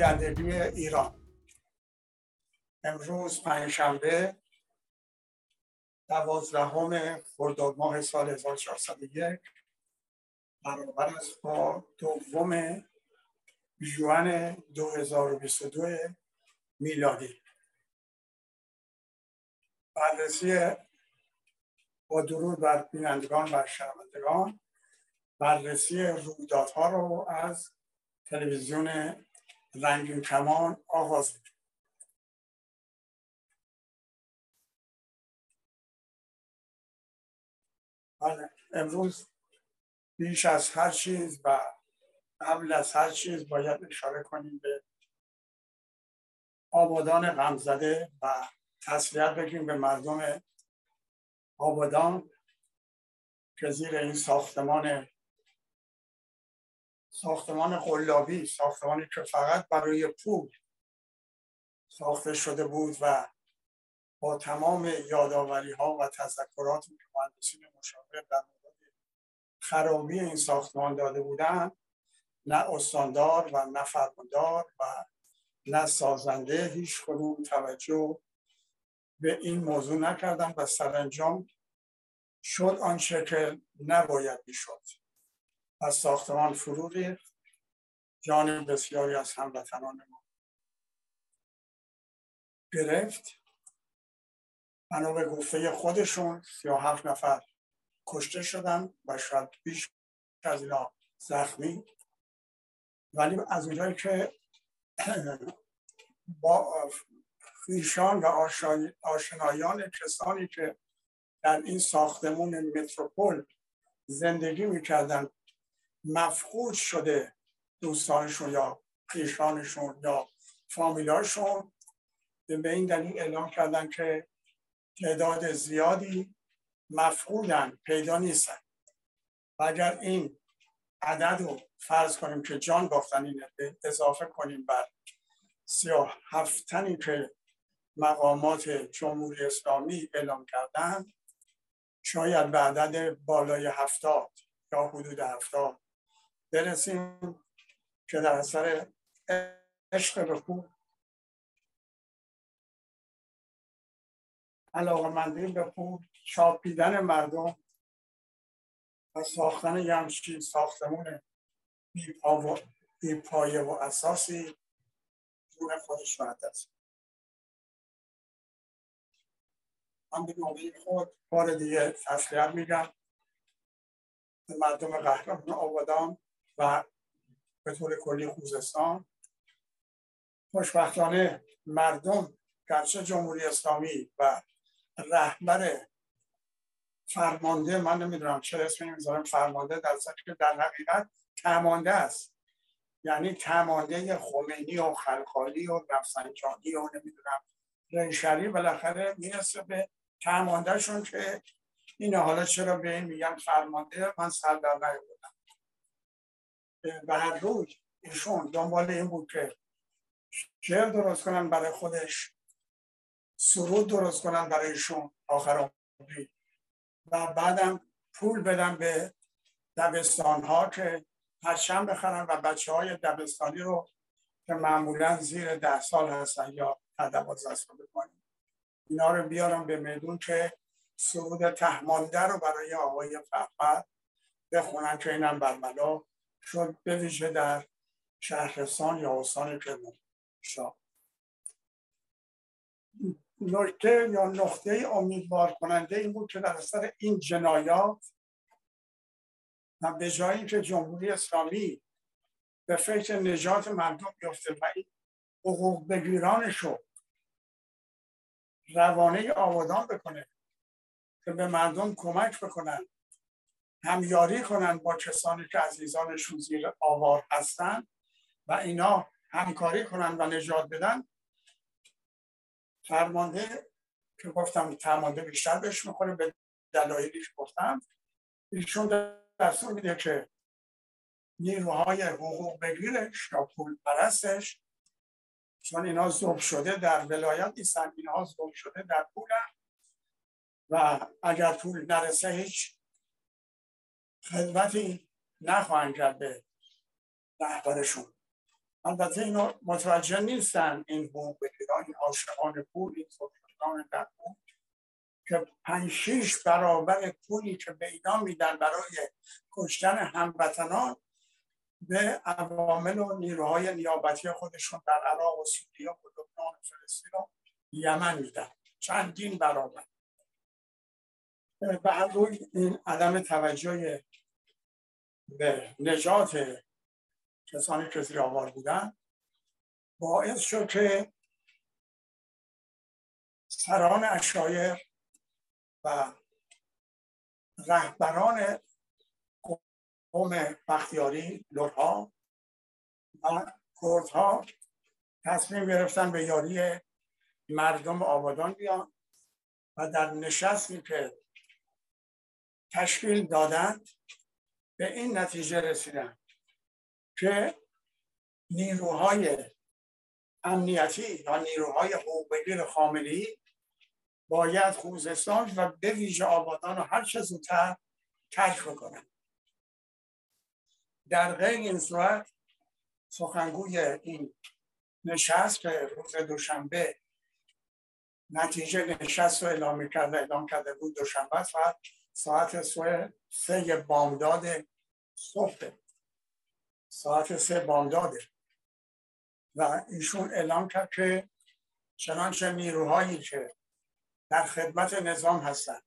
نام پایندگی ایران. امروز پنجشنبه دوازدهم خرداد ماه سال 1401 برابر است با دوم جوان 2022 میلادی. بررسی با درود بر بینندگان و شنوندگان بررسی رویدادها رو از تلویزیون رنگین کمان آغاز می‌کنم بله امروز بیش از هر چیز و قبل از هر چیز باید اشاره کنیم به آبادان غمزده و تسلیت بگیم به مردم آبادان که زیر این ساختمان ساختمان قلابی ساختمانی که فقط برای پول ساخته شده بود و با تمام یادآوری ها و تذکرات که مهندسین مشاور در مورد خرابی این ساختمان داده بودند نه استاندار و نه فرماندار و نه سازنده هیچ کدوم توجه به این موضوع نکردن و سرانجام شد آنچه که نباید می‌شد. از ساختمان فرو ریخت. جان بسیاری از هموطنان ما گرفت. بنا به گفته خودشون سی هفت نفر کشته شدن و شاید بیش از اینا زخمی. ولی از اونجایی که با خیشان و آشنایان کسانی که در این ساختمون متروپول زندگی می‌کردن مفقود شده دوستانشون یا خیشانشون یا فامیلاشون. به این دلیل اعلام کردن که تعداد زیادی مفقودن پیدا نیستن. و اگر این عدد رو فرض کنیم که جان باختن این اضافه کنیم بر سیاه هفتنی که مقامات جمهوری اسلامی اعلام کردن شاید به عدد بالای هفتاد یا حدود هفتاد برسیم که در اثر عشق به پول علاقه مندی به پول چاپیدن مردم و ساختن همچین ساختمون بی, پایه و اساسی جون خودش است من به نوبه خود بار دیگه تسلیت میگم. به مردم قهرمان آبادان و به طور کلی خوزستان. خوشبختانه مردم گرچه جمهوری اسلامی و رهبر فرمانده من نمی‌دونم چه اسمی می‌ذارم فرمانده در که در حقیقت تمانده است. یعنی تمانده خمینی و خلخالی و رفسنجانی و نمی‌دونم رنشری بالاخره می‌رسه به شون که این حالا چرا به این میگن فرمانده؟ من سر در و هر روز ایشون دنبال این بود که شعر درست کنن برای خودش سرود درست کنن برای ایشون آخر عمری و بعدم پول بدن به دبستان ها که پرچم بخرن و بچه های دبستانی رو که معمولا زیر ده سال هستن یا دوازده سال بکنیم اینا رو بیارم به میدون که سرود تهمانده رو برای آقای فرفر بخونن که اینم برملا شد به در شهرستان یا استان کرمانشاه نکته یا نقطه امیدوار کننده این بود که در اثر این جنایات و به جایی که جمهوری اسلامی به فکر نجات مردم بیفته و این حقوق بگیرانشو روانه آبادان بکنه که به مردم کمک بکنن همیاری کنن با کسانی که عزیزانشون زیر آوار هستن و اینا همکاری کنن و نجات بدن. فرمانده که گفتم فرمانده بیشتر بهش می‌کنه به دلایلیش گفتم. ایشون دستور میده که نیروهای حقوق بگیرش یا پول پرستش. چون اینا زوب شده در ولایت نیستن اینها زوب شده در پولن و اگر پول نرسه هیچ خدمتی نخواهند کرد به رهبرشون. البته اینو متوجه نیستن این حقوق بگیران این عاشقان پول این سلطان در که پنج شیش برابر پولی که به اینا میدن برای کشتن هموطنان به عوامل و نیروهای نیابتی خودشون در عراق و سوریه و لبنان و فلسطین و یمن میدن. چندین برابر. به هر روی این عدم توجه به نجات کسانی که زیر آوار بودن باعث شد که سران اشایر و رهبران قوم بختیاری لورها و کردها تصمیم گرفتن به یاری مردم آبادان بیان و در نشستی که تشکیل دادند به این نتیجه رسیدن که نیروهای امنیتی یا نیروهای حقوقی خاملی باید خوزستان و به ویژه آبادان رو هر چه زودتر ترک بکنن در غیر این صورت سخنگوی این نشست که روز دوشنبه نتیجه نشست رو اعلام کرده اعلام کرده بود دوشنبه ساعت ساعت سه بامداد صبح. ساعت سه بامداده و ایشون اعلام کرد که چنانچه نیروهایی که در خدمت نظام هستند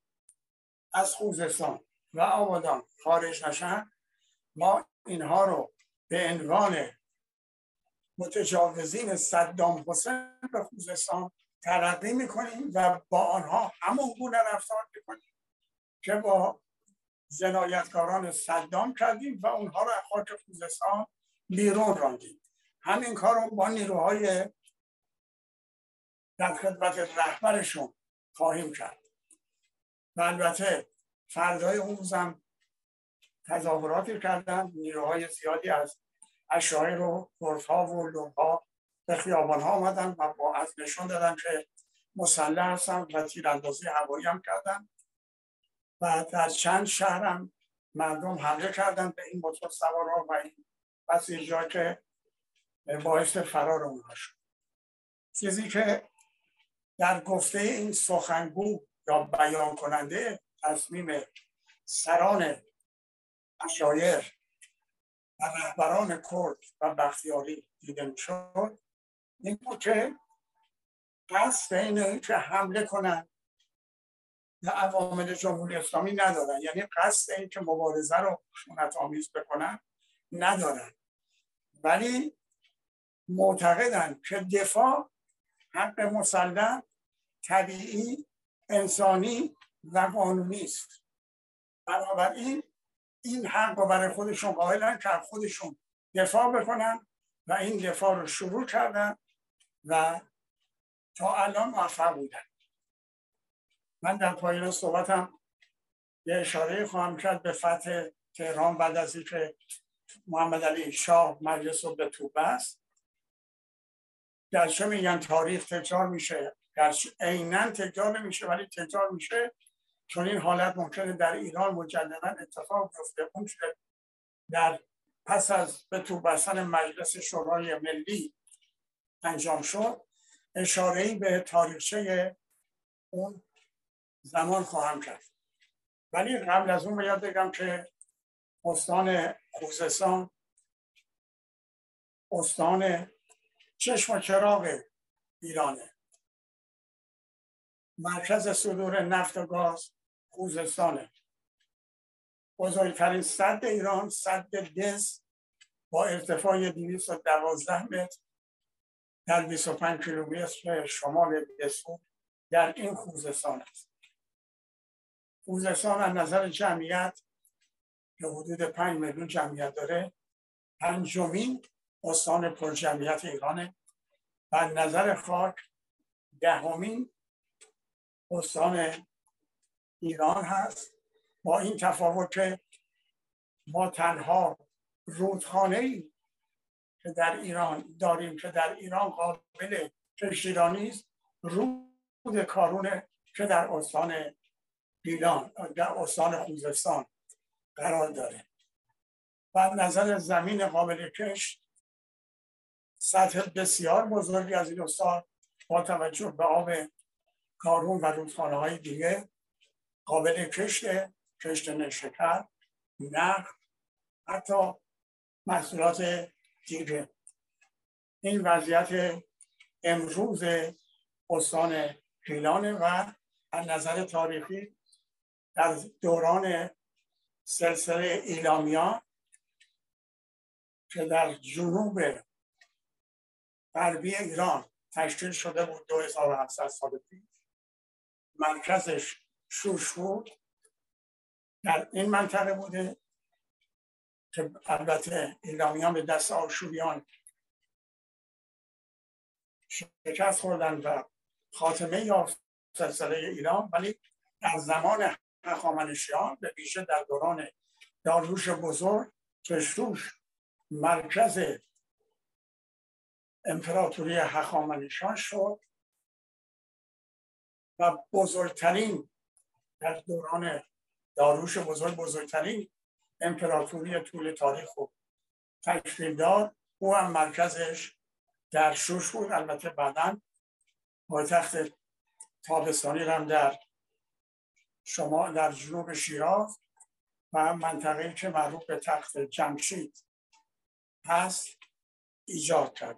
از خوزستان و آبادان خارج نشن ما اینها رو به عنوان متجاوزین صدام حسین به خوزستان ترقی می‌کنیم و با آنها همون گونه رفتار می‌کنیم. که با جنایتکاران صدام کردیم و اونها رو از خاک خوزستان بیرون راندیم. همین کار رو با نیروهای در خدمت رهبرشون خواهیم کرد. و البته فردای اون روزم تظاهراتی کردن نیروهای زیادی از اشایر و گردها و لوها به خیابان ها آمدن و با از نشون دادن که مسلح هستن و تیراندازی هوایی هم کردن. و در چند شهرم مردم حمله کردن به این موتور سوارا و این پس اینجا که باعث فرار اونها شد. چیزی که در گفته این سخنگو یا بیان کننده تصمیم سران اشایر و رهبران کرد و بختیاری دیده شد این بود که قصد اینه که حمله کنند عوامل جمهوری اسلامی ندارن. یعنی قصد این که مبارزه رو خشونت آمیز بکنن ندارن. ولی معتقدن که دفاع حق مسلم طبیعی انسانی و قانونی است. بنابراین این حق رو برای خودشون قائلن که خودشون دفاع بکنن و این دفاع رو شروع کردن و تا الان موفق بودن. من در پایان صحبتم یه اشاره خواهم کرد به فتح تهران بعد از اینکه محمد علی شاه مجلس رو به توبه است. گرچه میگن تاریخ تکرار میشه گرچه عینا تکرار نمیشه ولی تکرار میشه. چون این حالت ممکنه در ایران مجددا اتفاق بیفته. اون در پس از به تو بستن مجلس شورای ملی انجام شد اشاره به تاریخچه اون زمان خواهم کرد. ولی قبل از اون باید بگم که استان خوزستان استان چشم و چراغ ایرانه. مرکز صدور نفت و گاز خوزستانه. بزرگترین صد ایران صد دز با ارتفاع 212 متر در 25 کیلومتر شمال دسو در این خوزستان است. خوزستان از نظر جمعیت که حدود 5 میلیون جمعیت داره. پنجمین استان پر جمعیت ایرانه. و نظر خاک دهمین استان ایران هست. با این تفاوت که ما تنها رودخانه ای که در ایران داریم که در ایران قابل کشتیرانی است رود کارونه که در استان گیلان در استان خوزستان قرار داره. و نظر زمین قابل کش سطح بسیار بزرگی از این استان با توجه به آب کارون و رودخانه های دیگه قابل کشت کشت نشکر نخ حتی محصولات دیگه. این وضعیت امروز استان گیلانه و از نظر تاریخی در دوران سلسله ایلامیان که در جنوب غربی ایران تشکیل شده بود 2700 سال پیش. مرکزش شوش بود در این منطقه بوده که البته ایلامیان به دست آشوریان شکست خوردن و خاتمه یافت سلسله ایران ولی در زمان هخامنشیان به ویژه در دوران داروش بزرگ که شوش مرکز امپراتوری هخامنشیان شد و بزرگترین در دوران داروش بزرگ بزرگترین امپراتوری طول تاریخ رو تشکیل داد. او هم مرکزش در شوش بود. البته بعدا پایتخت تابستانی هم در شما در جنوب شیراز و منطقه که معروف به تخت جمشید هست ایجاد کرد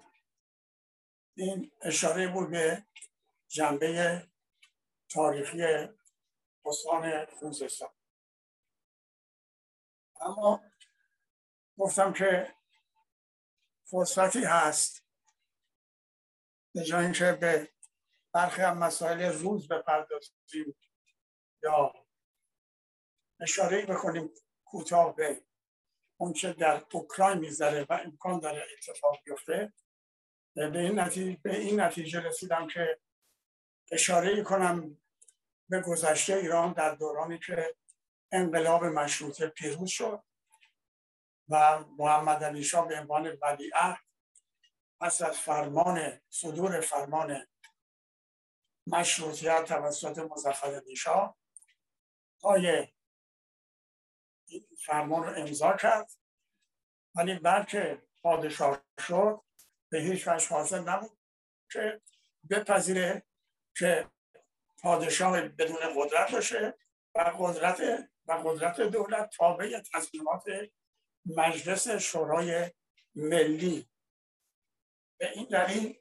این اشاره بود به جنبه تاریخی استان خوزستان. اما گفتم که فرصتی هست به جای اینکه به برخی هم مسائل روز بپردازیم اشاره بکنیم کوتاه به اونچه در اوکراین می‌ذاره و امکان داره اتفاق بیفته. به این نتیجه, به این نتیجه رسیدم که اشاره کنم به گذشته ایران در دورانی که انقلاب مشروطه پیروز شد و محمد علی شاه به عنوان ولیعهد پس از فرمان صدور فرمان مشروطیت توسط مزفر شاه های فرمان رو امضا کرد ولی بلکه پادشاه شد به هیچ وجه حاضر نبود که بپذیره که پادشاه بدون قدرت باشه و قدرت و قدرت دولت تابع تصمیمات مجلس شورای ملی. به این دلیل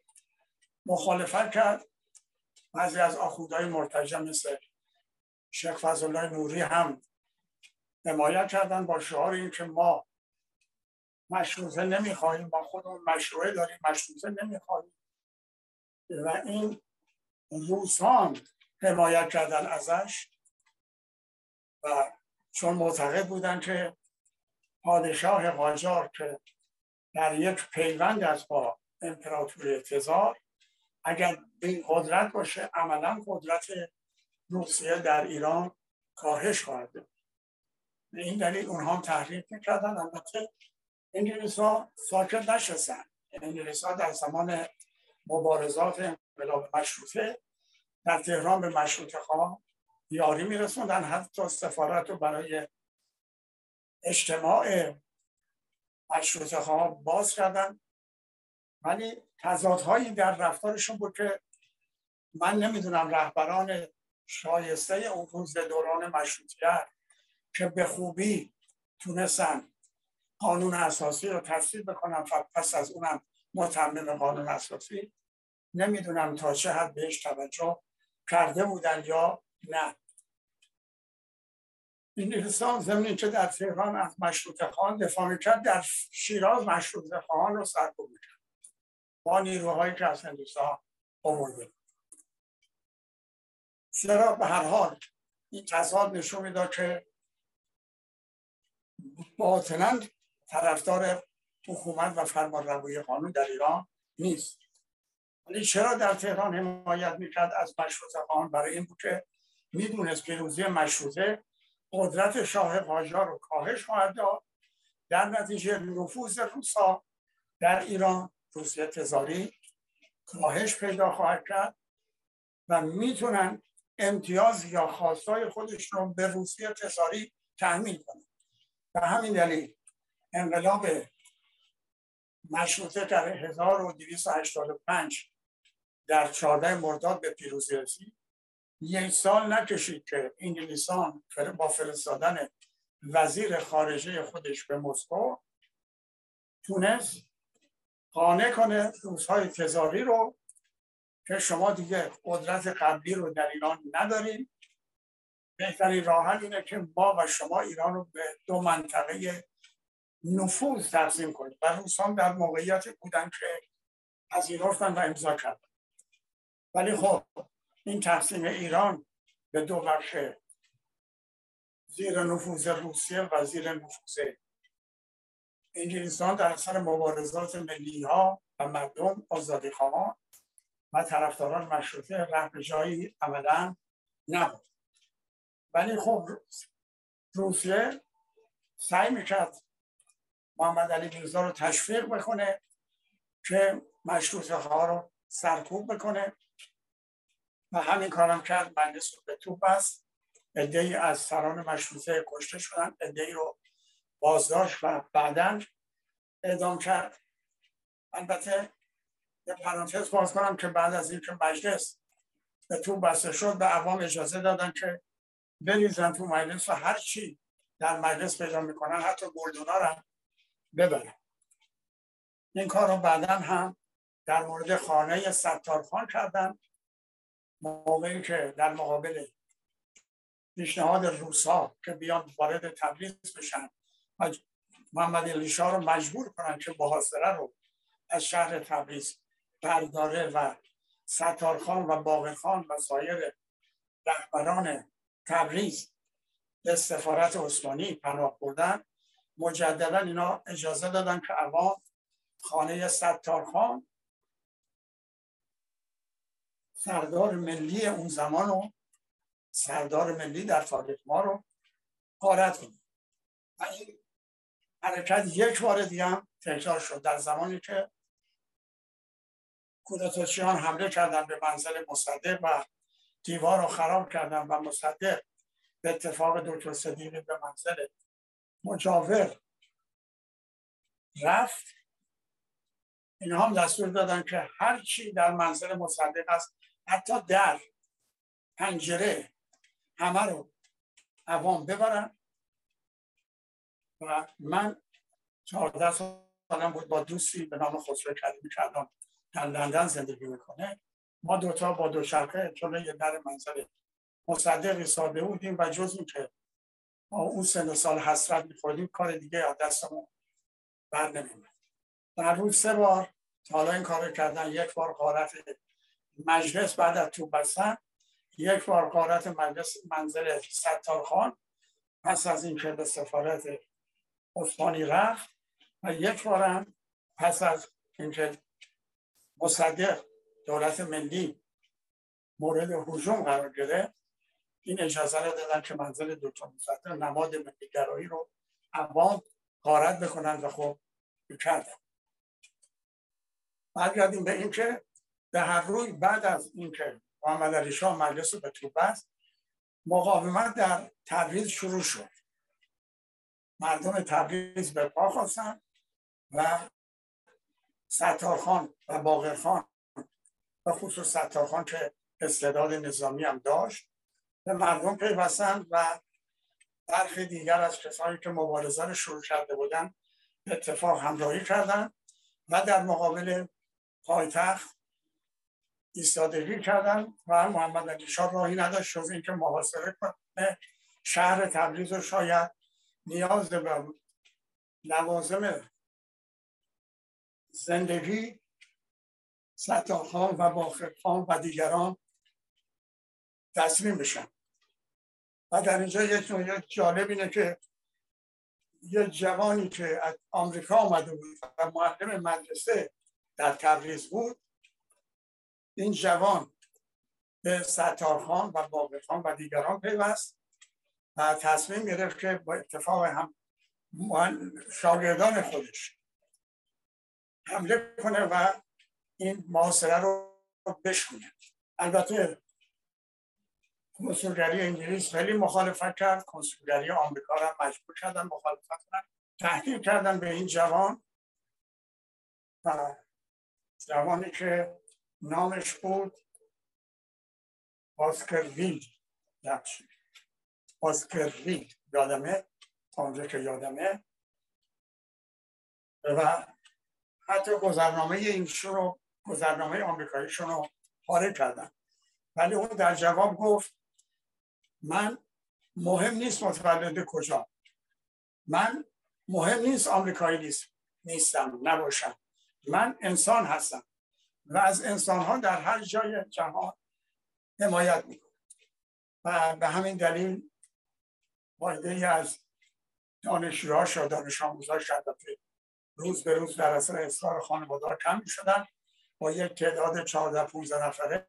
مخالفت کرد بعضی از آخوندهای مرتجم مثل شیخ فضلالله نوری هم حمایت کردن با شعار این که ما مشروطه نمی‌خواهیم ما خودمون مشروعه داریم مشروطه نمی‌خواهیم. و این روسان حمایت کردن ازش و چون معتقد بودن که پادشاه قاجار که در یک پیوند از با امپراتوری تزار اگر این قدرت باشه عملا قدرت روسیه در ایران کاهش خواهد به این دلیل اونها هم تحریک می‌کردن. البته انگلیس ها ساکت نشستن. انگلیس ها در زمان مبارزات انقلاب مشروطه در تهران به مشروطه خواه یاری میرسوندن. حتی سفارت رو برای اجتماع مشروطه خواه باز کردن. ولی تضادهایی در رفتارشون بود که من نمی‌دونم رهبران شایسته اون روز دوران مشروطیت که به خوبی تونستن قانون اساسی رو تصویب بکنم پس از اونم متمم قانون اساسی. نمی‌دونم تا چه حد بهش توجه کرده بودن یا نه. انگلستان زمینی که در تهران از مشروط خان دفاع می‌کرد در شیراز مشروط خان رو سرکوب می‌کرد. با نیروهایی که از هندوستان آورده چرا به هر حال این تضاد نشون می‌داد که باطنا طرفدار حکومت و فرمان روی قانون در ایران نیست. ولی چرا در تهران حمایت می‌کرد از مشروطه خان برای این بود که می‌دونست پیروزی مشروطه قدرت شاه قاجار رو کاهش خواهد داد. در نتیجه نفوذ روسا در ایران روسیه تزاری کاهش پیدا خواهد کرد و می‌تونن امتیاز یا خواستای خودش رو به روسیه تزاری تحمیل کنند به همین دلیل انقلاب مشروطه در 1285 در 14 مرداد به پیروزی رسید یک سال نکشید که انگلیسان با فرستادن وزیر خارجه خودش به مسکو تونست قانع کنه روزهای تزاری رو که شما دیگه قدرت قبلی رو در ایران نداریم بهترین راه اینه که ما و شما ایران رو به دو منطقه نفوذ تقسیم کنیم. و روسان در موقعیت بودن که از این و امضا کردن. ولی خب این تقسیم ایران به دو بخش زیر نفوذ روسیه و زیر نفوذ انگلیسان در اثر مبارزات ملی ها و مردم آزادی خواهان و طرفداران مشروطه رفت جایی عملا نبود. ولی خب روسیه سعی می‌کرد محمد علی میرزا رو تشویق بکنه که مشروطه ها رو سرکوب بکنه و همین کارم کرد. مجلس رو به توپ بست. ای از سران مشروطه کشته شدن. ای رو بازداشت و بعدا اعدام کرد. البته یه پرانتز باز کنم که بعد از اینکه مجلس به تو بسته شد به عوام اجازه دادن که بریزن تو مجلس و هر چی در مجلس پیدا می‌کنن حتی گلدونا رو ببرن. این کار رو بعدا هم در مورد خانه ستارخان کردن. موقعی که در مقابل پیشنهاد روسا که بیان وارد تبریز بشن محمد علی رو مجبور کنن که محاصره رو از شهر تبریز برداره و ستارخان و باغرخان و سایر رهبران تبریز به سفارت عثمانی پناه بردن. مجددا اینا اجازه دادن که عوام خانه ستارخان سردار ملی اون زمان و سردار ملی در تاریخ ما رو قارت کنیم و این حرکت یک بار دیگه هم تکرار شد در زمانی که کودتاچیان حمله کردن به منزل مصدق و دیوار رو خراب کردن و مصدق به اتفاق دکتر صدیقی به منزل مجاور رفت. اینها هم دستور دادن که هر چی در منزل مصدق است حتی در پنجره همه رو عوام ببرن. و من چهارده سالم بود با دوستی به نام خسرو کریمی کردم. در لندن زندگی می‌کنه. ما دوتا با دو جلوی در منظر مصدقی ساده بودیم و جز این که با اون سن سال حسرت میخوردیم کار دیگه از دستمون بر نمیمد در روز سه بار حالا این کار کردن یک بار قارت مجلس بعد از تو بستن یک بار قارت مجلس منزل ستارخان پس از اینکه به سفارت عثمانی رفت و یک بارم پس از اینکه مصدق دولت ملی مورد حجوم قرار گرفت. این اجازه را دادن که منزل دکتر مصدق نماد ملیگرایی رو عوام غارت بکنن و خب کردن. برگردیم به اینکه به هر روی بعد از اینکه محمد علی شاه مجلس رو به تو بست مقاومت در تبریز شروع شد. مردم تبریز به پا خواستن و ستارخان و باقرخان و خصوص ستارخان که استعداد نظامی هم داشت. به مردم پیوستن و برخی دیگر از کسانی که مبارزه رو شروع کرده بودن اتفاق همراهی کردن و در مقابل پایتخت ایستادگی کردن و محمد علی شاه راهی نداشت جز اینکه محاصره کنه. شهر تبریز رو شاید نیاز به لوازم زندگی ستارخان و باخرخان و دیگران تسلیم بشن. و در اینجا یک نوعی جالب اینه که یه جوانی که از آمریکا آمده بود و معلم مدرسه در تبریز بود این جوان به ستارخان و باقرخان و دیگران پیوست و تصمیم گرفت که با اتفاق هم شاگردان خودش حمله کنه و این محاصره رو بشکنه. البته کنسولگری انگلیس خیلی مخالفت کرد. کنسولگری آمریکا را مجبور کردن مخالفت کنن. تحقیل کردن به این جوان و جوانی که نامش بود آسکر ویل. آسکر ویل. یادمه؟ تا که یادمه؟ و حتی گذرنامه اینشون رو گذرنامه آمریکاییشون رو پاره کردن. ولی اون در جواب گفت من مهم نیست متولد کجا. من مهم نیست آمریکایی نیست نیستم نباشم. من انسان هستم و از انسان ها در هر جای جهان حمایت می‌کنم. و به همین دلیل وایده از دانشجوهاش و دانش آموزاش روز به روز در اثر اصرار خانوادار کم می شدن با یک تعداد 14 15 نفره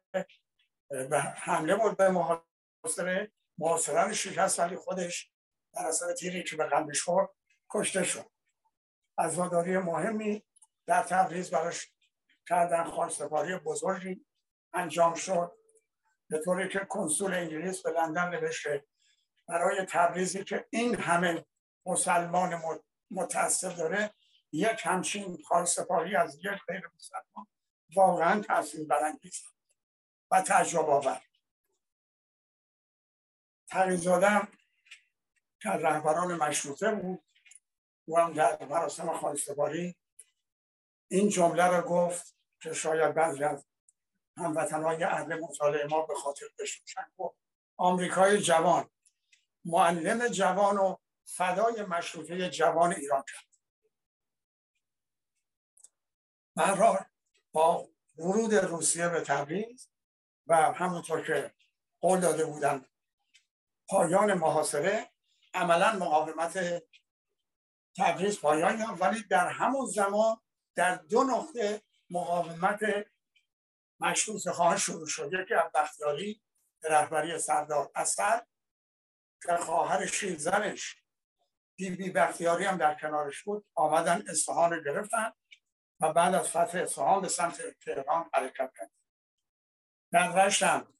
به حمله بود به محاصره. محاصره شکست ولی خودش در اثر تیری که به قلبش خورد کشته شد. عزاداری مهمی در تبریز براش کردن. خواستگاری بزرگی انجام شد. به طوری که کنسول انگلیس به لندن نوشته. برای تبریزی که این همه مسلمان متاسف داره یک همچین خواستگاری از یک غیر مسلمان واقعا تاثیر برانگیز و تجربه آور. تقیزادم که رهبران مشروطه بود و هم در مراسم خواستگاری این جمله رو گفت که شاید بعضی از هموطنهای اهل مطالعه ما به خاطر بشوشن گفت آمریکای جوان معلم جوان و فدای مشروطه جوان ایران کرد برحال با ورود روسیه به تبریز و همونطور که قول داده بودن پایان محاصره عملا مقاومت تبریز پایان یافت. ولی در همون زمان در دو نقطه مقاومت مشروط خواهان شروع شد. یکی از بختیاری رهبری سردار اسد که خواهر زنش بی بی بختیاری هم در کنارش بود آمدن اصفهان رو گرفتن. و بعد از فتح اصفهان به سمت تهران حرکت کرد. در رشت هم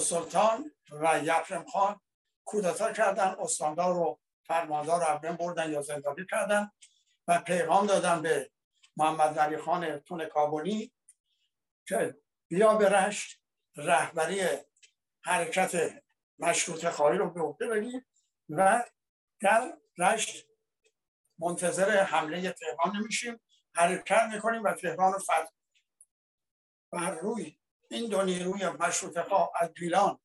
سلطان و یفرم خان کودتا کردن استاندار و فرماندار رو بردن یا زندانی کردن و پیغام دادن به محمد علی خان تون کابونی که بیا به رشت رهبری حرکت مشروط خواهی رو به عهده بگیر و در رشت منتظر حمله تهران نمیشیم. حرکت می‌کنیم و تهران رو فتح بر روی این دو نیروی مشروط خواه از گیلان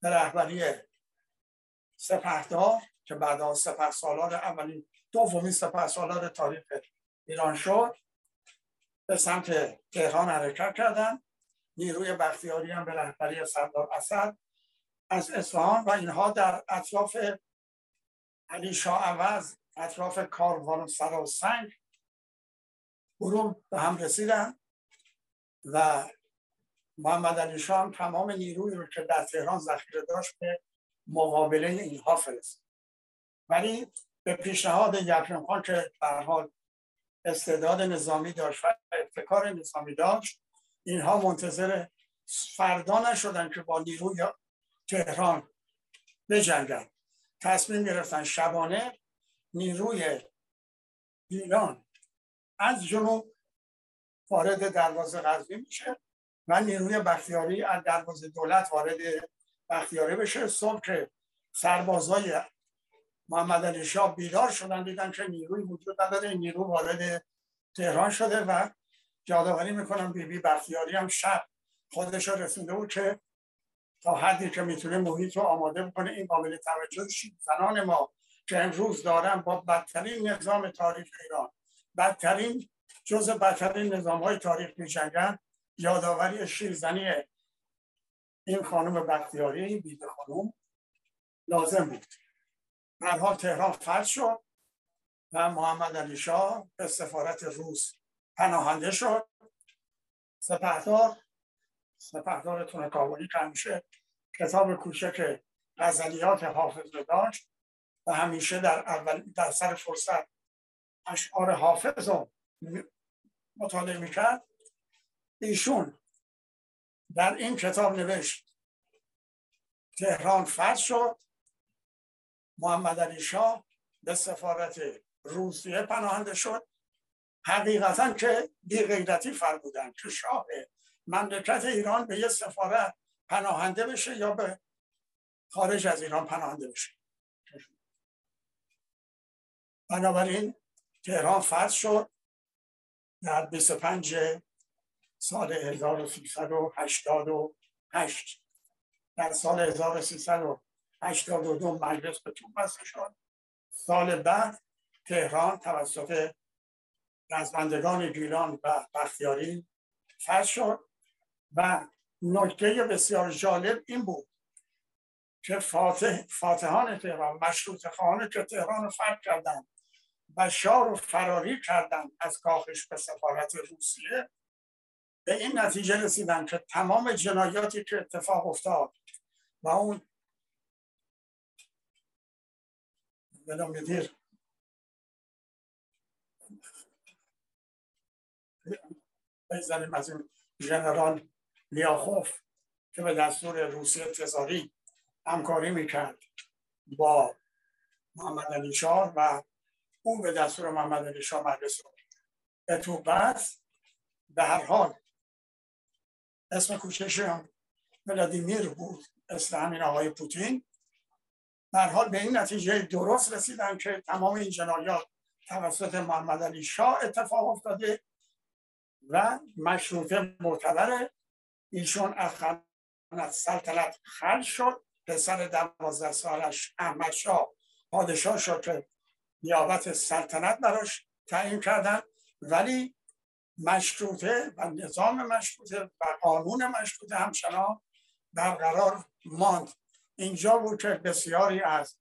به رهبری سپهدار که بعد از سپه سالار اولین دومین سپه سالار تاریخ ایران شد به سمت تهران حرکت کردن. نیروی بختیاری هم به رهبری سردار اسد از اصفهان و اینها در اطراف علی شاه عوض اطراف کاروان و سنگ برون به هم رسیدن و محمد علی شاه تمام نیروی رو که در تهران ذخیره داشت به مقابله اینها فرست ولی به پیشنهاد یکرم خان که در حال استعداد نظامی داشت و ابتکار نظامی داشت اینها منتظر فردا نشدن که با نیروی تهران بجنگن. تصمیم گرفتن شبانه نیروی ایران از جنوب وارد دروازه غربی میشه و نیروی بختیاری از دروازه دولت وارد بختیاری بشه. صبح که سربازای محمد علی شاه بیدار شدن دیدن که نیروی وجود نداره نیرو وارد تهران شده و یادآوری می‌کنم بی بی بختیاری هم شب خودش رسونده بود که تا حدی که می‌تونه محیط رو آماده بکنه. این قابل توجه زنان ما که امروز دارن با بدترین نظام تاریخ ایران بدترین جز بدترین نظام های تاریخ میشنگن یادآوری شیرزنی این خانم بختیاری بیده خانم لازم بود. حال تهران فرد شد و محمد علی شاه به سفارت روس پناهنده شد. سپهدار سپهدار کابلی که همیشه کتاب کوچک غزلیات حافظ داشت. و همیشه در اول در سر فرصت. اشعار حافظ رو مطالعه می‌کرد. ایشون در این کتاب نوشت تهران فرض شد. محمد علی شاه به سفارت روسیه پناهنده شد. حقیقتا که بیغیرتی فرمودن که شاه مملکت ایران به یه سفارت پناهنده بشه یا به خارج از ایران پناهنده بشه. بنابراین تهران فرض شد در 25 سال 1388 در سال 1382 مجلس به تو بسته شد. سال بعد تهران توسط رزمندگان گیلان و بختیاری فرض شد و نکته بسیار جالب این بود که فاتح فاتحان تهران مشروط خانه که تهران رو فتح کردن. و شاه رو فراری کردن از کاخش به سفارت روسیه. به این نتیجه رسیدن که تمام جنایاتی که اتفاق افتاد و اون بلومدیر بزنیم از این ژنرال لیاخوف که به دستور روسیه تزاری همکاری می‌کرد با محمد علی شاه و اون به دستور محمد علی شاه مجلس رو بس به هر حال اسم کوشش ولادیمیر بود اسم همین آقای پوتین. در حال به این نتیجه درست رسیدن که تمام این جنایات توسط محمد علی شاه اتفاق افتاده و مشروطه معتبره ایشون از سلطنت خل شد. پسر دوازده سالش احمد شاه پادشاه شد که نیابت سلطنت براش تعیین کردن. ولی مشروطه و نظام مشروطه و قانون مشروطه همچنان برقرار ماند. اینجا بود که بسیاری از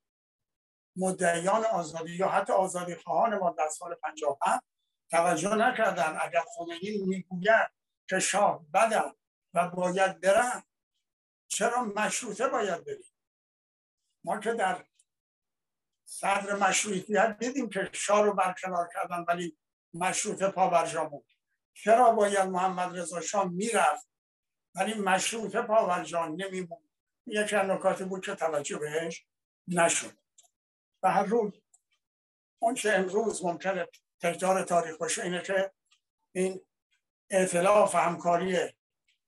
مدعیان آزادی یا حتی آزادی خواهان ما در سال 57 توجه نکردن اگر خمینی می‌گوید که شاه بدن و باید برن چرا مشروطه باید بریم؟ ما که در صدر مشروطیت دیدیم که شاه رو برکنار کردن ولی مشروطه پا بود. چرا باید محمد رضا شاه می‌رفت؟ ولی مشروطه پاورجان نمیمون یک نکاتی بود که توجه بهش نشد. و هر روز اون چه امروز ممکنه تکرار تاریخ باشه اینه که این اعتلاف و همکاری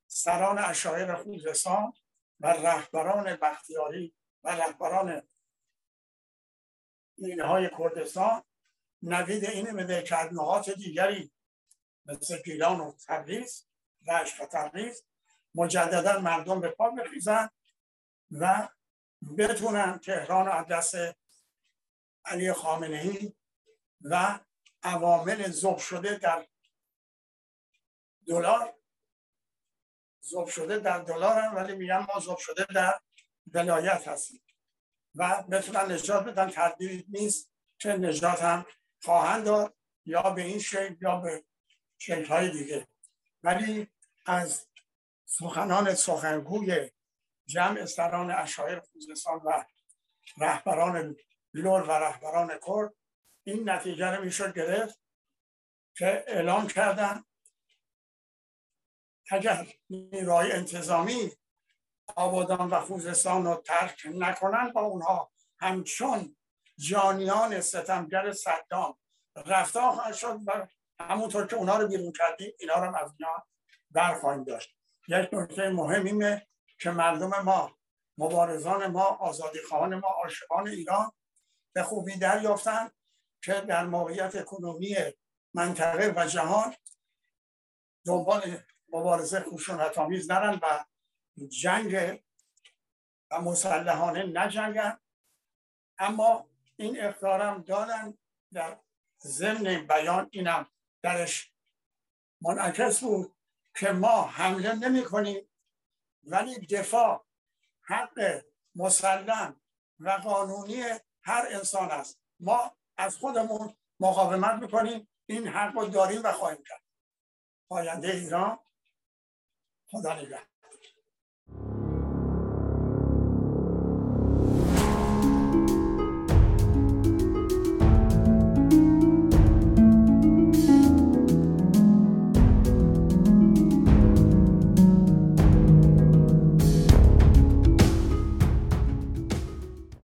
سران اشایر خوزستان و رهبران بختیاری و رهبران های کردستان نوید این میده که نهات دیگری مثل گیلان و تبریز و تبریز. مجددا مردم به پا بخیزن و بتونن تهران از دست علی خامنه ای و عوامل زب شده در دلار. زب شده در دلار ولی میگن ما زب شده در ولایت هستیم. و بتونن نجات بدن. تردید نیست که نجات هم خواهند داد یا به این شکل یا به شکل های دیگه. ولی از سخنان سخنگوی جمع سران اشایر خوزستان و رهبران لور و رهبران کرد این نتیجه رو می‌شد گرفت که اعلام کردن اگر نیروهای انتظامی آبادان و خوزستان رو ترک نکنن با اونها. همچون جانیان ستمگر صدام. رفتار خواهد شد و همونطور که اونها رو بیرون کردیم اینا رو از اینا برخواهیم داشت. یک نکته مهم اینه که مردم ما مبارزان ما آزادی خواهان ما عاشقان ایران به خوبی دریافتن که در موقعیت اکنومی منطقه و جهان دنبال مبارزه خشونت آمیز نرن و جنگ و مسلحانه نجنگن. اما این اقدارم دادن در ضمن بیان. اینم درش منعکس بود که ما حمله نمی کنیم ولی دفاع حق مسلم و قانونی هر انسان است. ما از خودمون مقاومت می‌کنیم. این حق رو داریم و خواهیم کرد. پاینده ایران خدا نگه